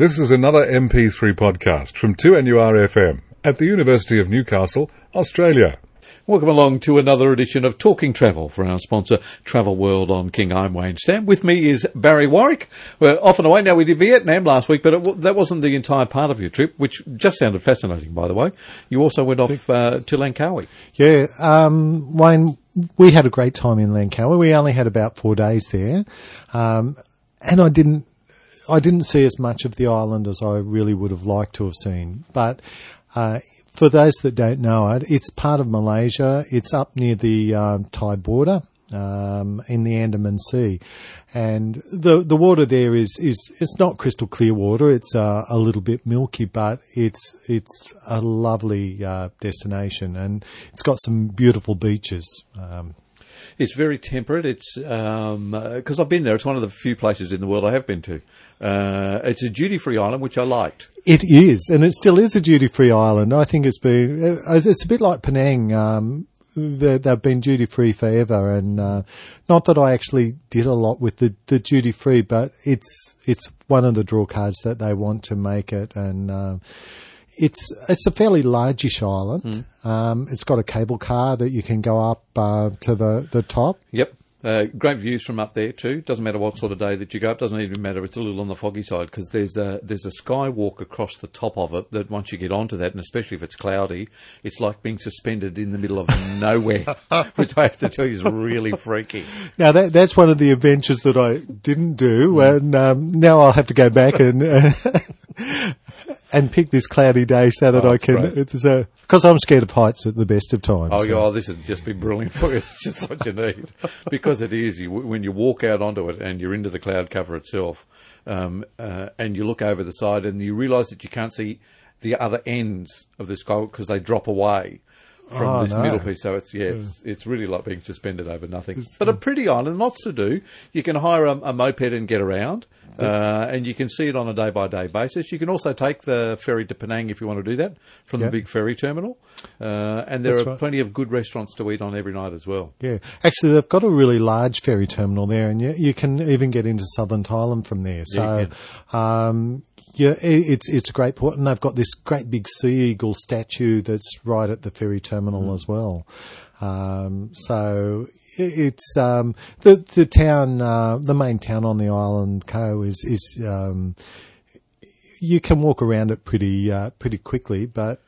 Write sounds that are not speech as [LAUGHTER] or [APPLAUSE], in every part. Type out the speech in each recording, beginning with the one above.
This is another MP3 podcast from 2NURFM at the University of Newcastle, Australia. Welcome along to another edition of Talking Travel for our sponsor, Travel World on King. I'm Wayne Stam. With me is Barry Warwick. We're off and away now. We did Vietnam last week, but it, that wasn't the entire part of your trip, which just sounded fascinating, by the way. You also went off uh, to Langkawi. Yeah, um, Wayne, we had a great time in Langkawi. We only had about four days there, um, and I didn't I didn't see as much of the island as I really would have liked to have seen. But uh, for those that don't know it, it's part of Malaysia. It's up near the uh, Thai border. Um, in the Andaman Sea, and the the water there is is it's not crystal clear water. It's uh, a little bit milky, but it's it's a lovely uh, destination, and it's got some beautiful beaches. Um, it's very temperate. It's because um, uh, I've been there. It's one of the few places in the world I have been to. Uh, it's a duty free island, which I liked. It is, and it still is a duty free island. I think it's been. Uh, it's a bit like Penang. Um, they've been duty free forever, and uh, not that I actually did a lot with the, the duty free, but it's it's one of the draw cards that they want to make it, and uh, it's it's a fairly largish island. Mm. Um, it's got a cable car that you can go up uh, to the, the top. Yep. Uh, great views from up there too. Doesn't matter what sort of day that you go up. Doesn't even matter. It's a little on the foggy side because there's a there's a skywalk across the top of it that once you get onto that, and especially if it's cloudy, it's like being suspended in the middle of [LAUGHS] nowhere, [LAUGHS] which I have to tell you is really freaky. Now that that's one of the adventures that I didn't do, and um, now I'll have to go back and. [LAUGHS] Uh, and pick this cloudy day so that oh, I can. Because I'm scared of heights at the best of times. Oh, so. yeah, oh, this would just be brilliant for you. [LAUGHS] It's just what you need. [LAUGHS] because it is. You, when you walk out onto it and you're into the cloud cover itself, um, uh, and you look over the side and you realise that you can't see the other ends of the sky because they drop away from oh, this no. middle piece. So it's yeah, it's, it's, really like being suspended over nothing. But a pretty island, lots to do. You can hire a, a moped and get around. Uh, and you can see it on a day by day basis. You can also take the ferry to Penang if you want to do that from the big ferry terminal. Uh, and there That's are right. plenty of good restaurants to eat on every night as well. Yeah, actually, they've got a really large ferry terminal there, and you, you can even get into southern Thailand from there. So, yeah, um, yeah, it's it's a great port, and they've got this great big sea eagle statue that's right at the ferry terminal mm. as well. Um, so it's um, the the town, uh, the main town on the island, Kuah is is um, you can walk around it pretty uh, pretty quickly, but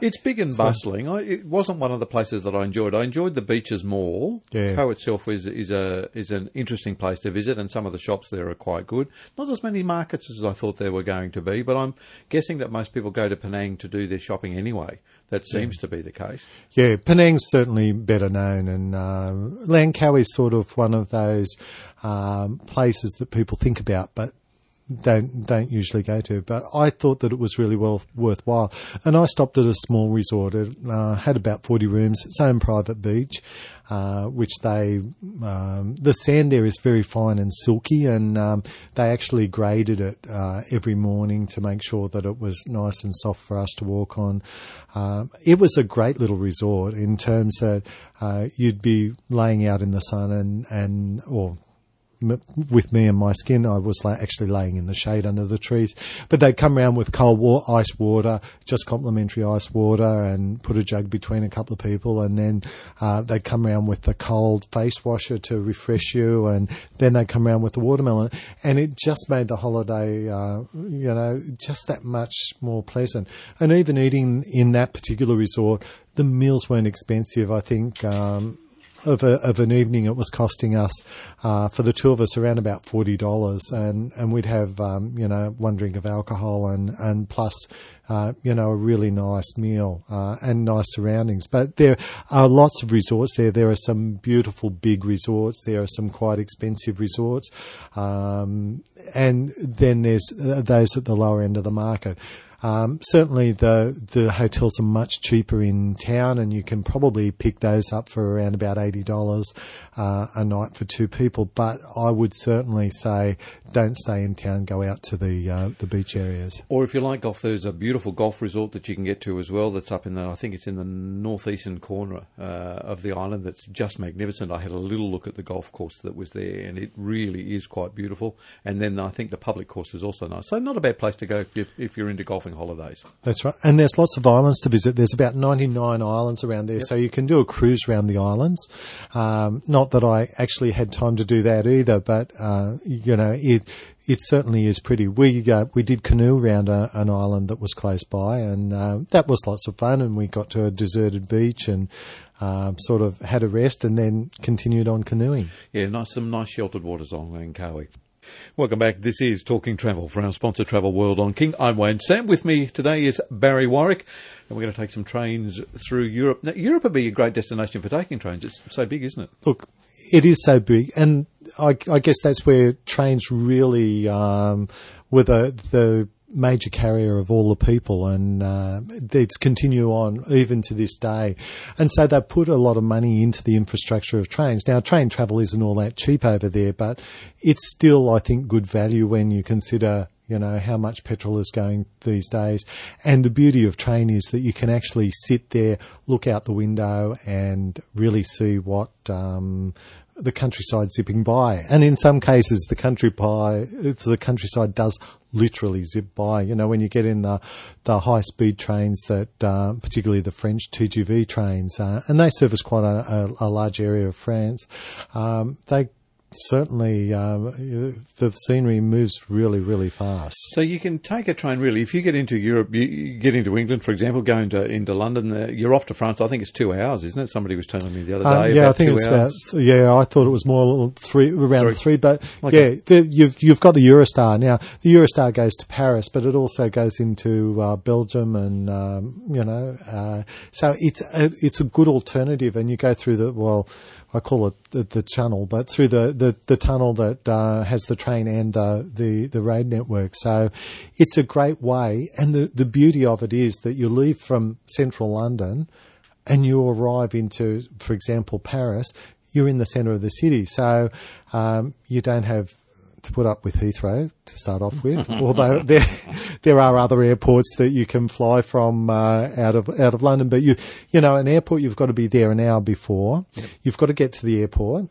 it's big and bustling. I, it wasn't one of the places that I enjoyed. I enjoyed the beaches more. Yeah. Kuah itself is is a is an interesting place to visit, and some of the shops there are quite good. Not as many markets as I thought there were going to be, but I'm guessing that most people go to Penang to do their shopping anyway. That seems yeah. to be the case. Yeah, Penang's certainly better known, and uh, Langkawi is sort of one of those um, places that people think about, but don't don't usually go to. But I thought that it was really well worthwhile, and I stopped at a small resort. It uh, had about forty rooms, its own private beach, uh, which they um, the sand there is very fine and silky, and um, they actually graded it uh, every morning to make sure that it was nice and soft for us to walk on. Um, it was a great little resort in terms that uh, you'd be laying out in the sun and and or with me and my skin, I was like actually laying in the shade under the trees. But they'd come around with cold water, ice water, just complimentary ice water, and put a jug between a couple of people, and then uh, they'd come around with the cold face washer to refresh you, and then they'd come around with the watermelon, and it just made the holiday, uh, you know, just that much more pleasant. And even eating in that particular resort, the meals weren't expensive. I think. Um, of, a, of an evening, it was costing us uh, for the two of us around about forty dollars, and and we'd have um, you know one drink of alcohol and and plus uh, you know a really nice meal uh, and nice surroundings. But there are lots of resorts there. There are some beautiful big resorts. There are some quite expensive resorts, um, and then there's uh, those at the lower end of the market. Um, certainly, the the hotels are much cheaper in town, and you can probably pick those up for around about eighty dollars uh, a night for two people. But I would certainly say don't stay in town. Go out to the uh, the beach areas. Or if you like golf, there's a beautiful golf resort that you can get to as well. That's up in the I think it's in the northeastern corner uh, of the island. That's just magnificent. I had a little look at the golf course that was there, and it really is quite beautiful. And then I think the public course is also nice. So not a bad place to go if, if you're into golfing holidays. That's right. And there's lots of islands to visit. There's about 99 islands around there, yep. so you can do a cruise around the islands. Um, not that I actually had time to do that either, but uh, you know it it certainly is pretty. We uh, we did canoe around a, an island that was close by, and uh, that was lots of fun. And we got to a deserted beach and uh, sort of had a rest, and then continued on canoeing. Yeah, nice some nice sheltered waters on Langkawi. Welcome back. This is Talking Travel for our sponsor Travel World on King. I'm Wayne Sam. With me today is Barry Warwick, and we're going to take some trains through Europe. Now, Europe would be a great destination for taking trains. It's so big, isn't it? Look, it is so big, and I, I guess that's where trains really um, were the the major carrier of all the people, and uh, it's continue on even to this day. And so they put a lot of money into the infrastructure of trains. Now, train travel isn't all that cheap over there, but it's still, I think, good value when you consider you know, how much petrol is going these days. And the beauty of train is that you can actually sit there, look out the window and really see what, um, the countryside zipping by. And in some cases, the country by, the countryside does literally zip by. You know, when you get in the, the high speed trains that, uh, particularly the French TGV trains, uh, and they service quite a, a, a large area of France, um, they certainly um, the scenery moves really, really fast. So you can take a train really. If you get into Europe, you get into England, for example, going to into London, uh, you're off to France. I think it's two hours, isn't it? Somebody was telling me the other um, day. Um, yeah, I think it's hours. about. Yeah, I thought it was more three around Sorry. three, but okay. yeah, the, you've you've got the Eurostar now. The Eurostar goes to Paris, but it also goes into uh, Belgium, and um, you know, uh, so it's a, it's a good alternative. And you go through the well I call it the, the channel, but through the, the, the tunnel that uh, has the train and the, the, the road network. So it's a great way. And the, the beauty of it is that you leave from central London and you arrive into, for example, Paris, you're in the centre of the city. So um, you don't have to put up with Heathrow to start off with, [LAUGHS] although there there are other airports that you can fly from uh, out of out of London. But you you know an airport you've got to be there an hour before. Yep. You've got to get to the airport.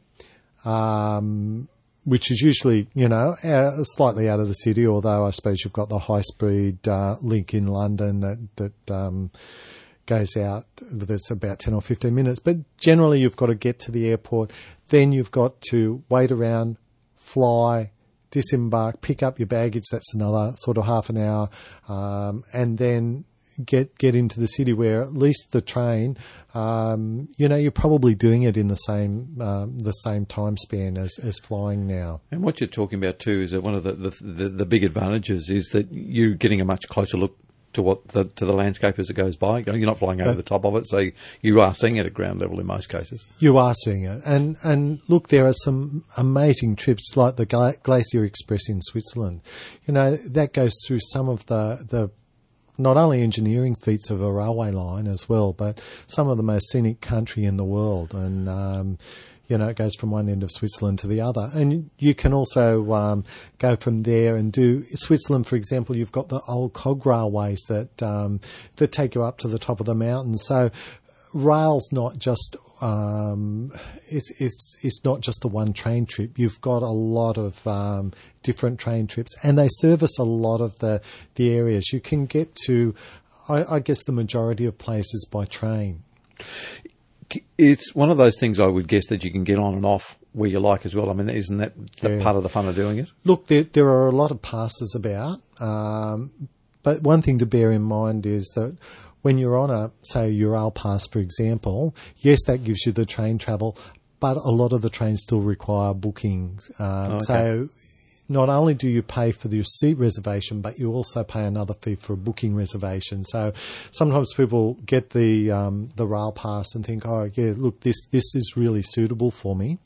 Um, which is usually, you know, uh, slightly out of the city, although I suppose you've got the high speed uh, link in London that, that um, goes out. There's about 10 or 15 minutes, but generally you've got to get to the airport. Then you've got to wait around, fly, disembark, pick up your baggage. That's another sort of half an hour, um, and then get get into the city where at least the train, um, you know, you're probably doing it in the same um, the same time span as, as flying now. And what you're talking about too is that one of the, the the, the big advantages is that you're getting a much closer look to what the, to the landscape as it goes by. You're not flying over but, the top of it, so you are seeing it at ground level in most cases. You are seeing it, and and look, there are some amazing trips like the Glacier Express in Switzerland. You know that goes through some of the the not only engineering feats of a railway line as well, but some of the most scenic country in the world, and um, you know, it goes from one end of Switzerland to the other. And you can also um, go from there and do Switzerland, for example. You've got the old cog railways that um, that take you up to the top of the mountains. So rail's not just um, it's it's it's not just the one train trip. You've got a lot of um, different train trips, and they service a lot of the the areas. You can get to, I, I guess, the majority of places by train it's one of those things I would guess that you can get on and off where you like as well. I mean, isn't that yeah. part of the fun of doing it? Look, there, there are a lot of passes about, um, but one thing to bear in mind is that when you're on a, say, Eurail Pass, for example, yes, that gives you the train travel, but a lot of the trains still require bookings. Um, okay. So not only do you pay for your seat reservation, but you also pay another fee for a booking reservation. So sometimes people get the um, the rail pass and think, oh yeah, look, this this is really suitable for me.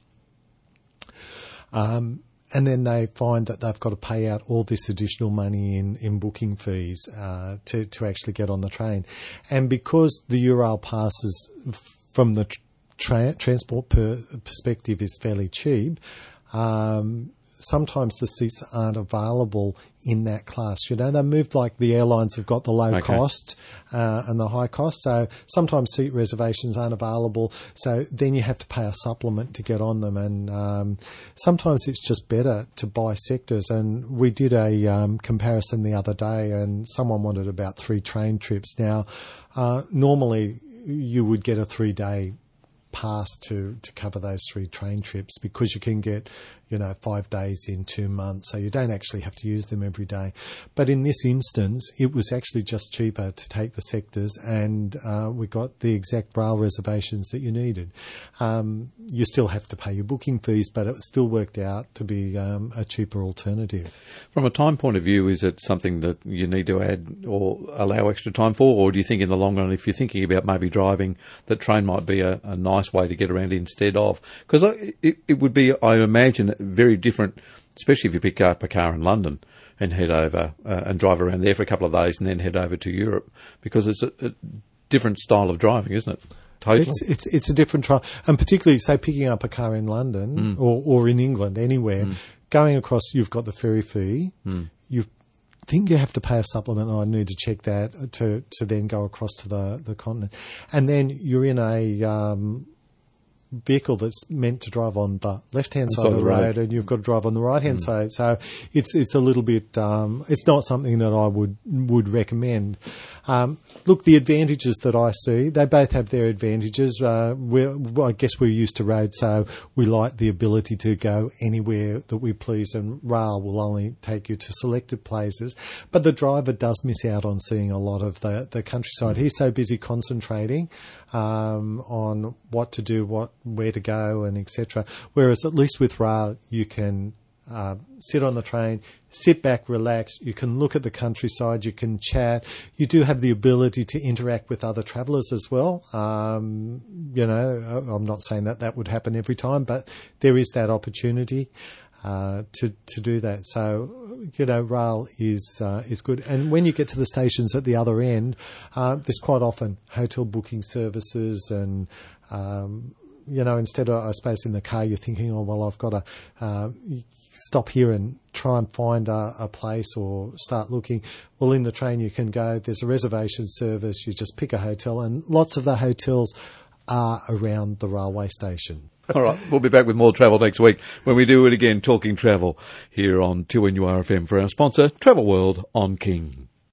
Um, and then they find that they've got to pay out all this additional money in, in booking fees uh, to, to actually get on the train. And because the Eurail passes from the tra- transport per perspective is fairly cheap, um, sometimes the seats aren't available in that class. You know, they moved like the airlines have got the low Okay. cost uh, and the high cost. So sometimes seat reservations aren't available. So then you have to pay a supplement to get on them. And um, sometimes it's just better to buy sectors. And we did a um, comparison the other day, and someone wanted about three train trips. Now, uh, normally you would get a three day pass to, to cover those three train trips because you can get, you know, five days in two months. So you don't actually have to use them every day. But in this instance, it was actually just cheaper to take the sectors and uh, we got the exact rail reservations that you needed. Um, you still have to pay your booking fees, but it still worked out to be um, a cheaper alternative. From a time point of view, is it something that you need to add or allow extra time for, or do you think in the long run, if you're thinking about maybe driving, that train might be a, a nice way to get around instead of? Because it, it would be, I imagine, very different, especially if you pick up a car in London and head over uh, and drive around there for a couple of days and then head over to Europe, because it's a, a different style of driving, isn't it? Totally. It's, it's it's a different trial, and particularly say picking up a car in London or, or in England anywhere, going across, you've got the ferry fee. You think you have to pay a supplement. Oh, I need to check that to to then go across to the the continent, and then you're in a um, vehicle that's meant to drive on the left hand side of the road, and you've got to drive on the right hand side. So it's it's a little bit um, it's not something that I would would recommend. Um, look, the advantages that I see, they both have their advantages. Uh, we're, well, I guess we're used to road, so we like the ability to go anywhere that we please, and rail will only take you to selected places. But the driver does miss out on seeing a lot of the, the countryside. He's so busy concentrating um, on what to do, what where to go, and etc. Whereas at least with rail, you can uh, sit on the train, sit back, relax. You can look at the countryside. You can chat. You do have the ability to interact with other travellers as well. Um, you know, I'm not saying that that would happen every time, but there is that opportunity. Uh, to to do that, so you know, rail is uh, is good. And when you get to the stations at the other end, uh, there's quite often hotel booking services and um, you know, instead of, I suppose, in the car, you're thinking, oh, well, I've got to uh, stop here and try and find a, a, place or start looking. Well, in the train, you can go, there's a reservation service, you just pick a hotel, and lots of the hotels are around the railway station. [LAUGHS] All right, we'll be back with more travel next week when we do it again, talking travel here on 2NURFM for our sponsor, Travel World on King.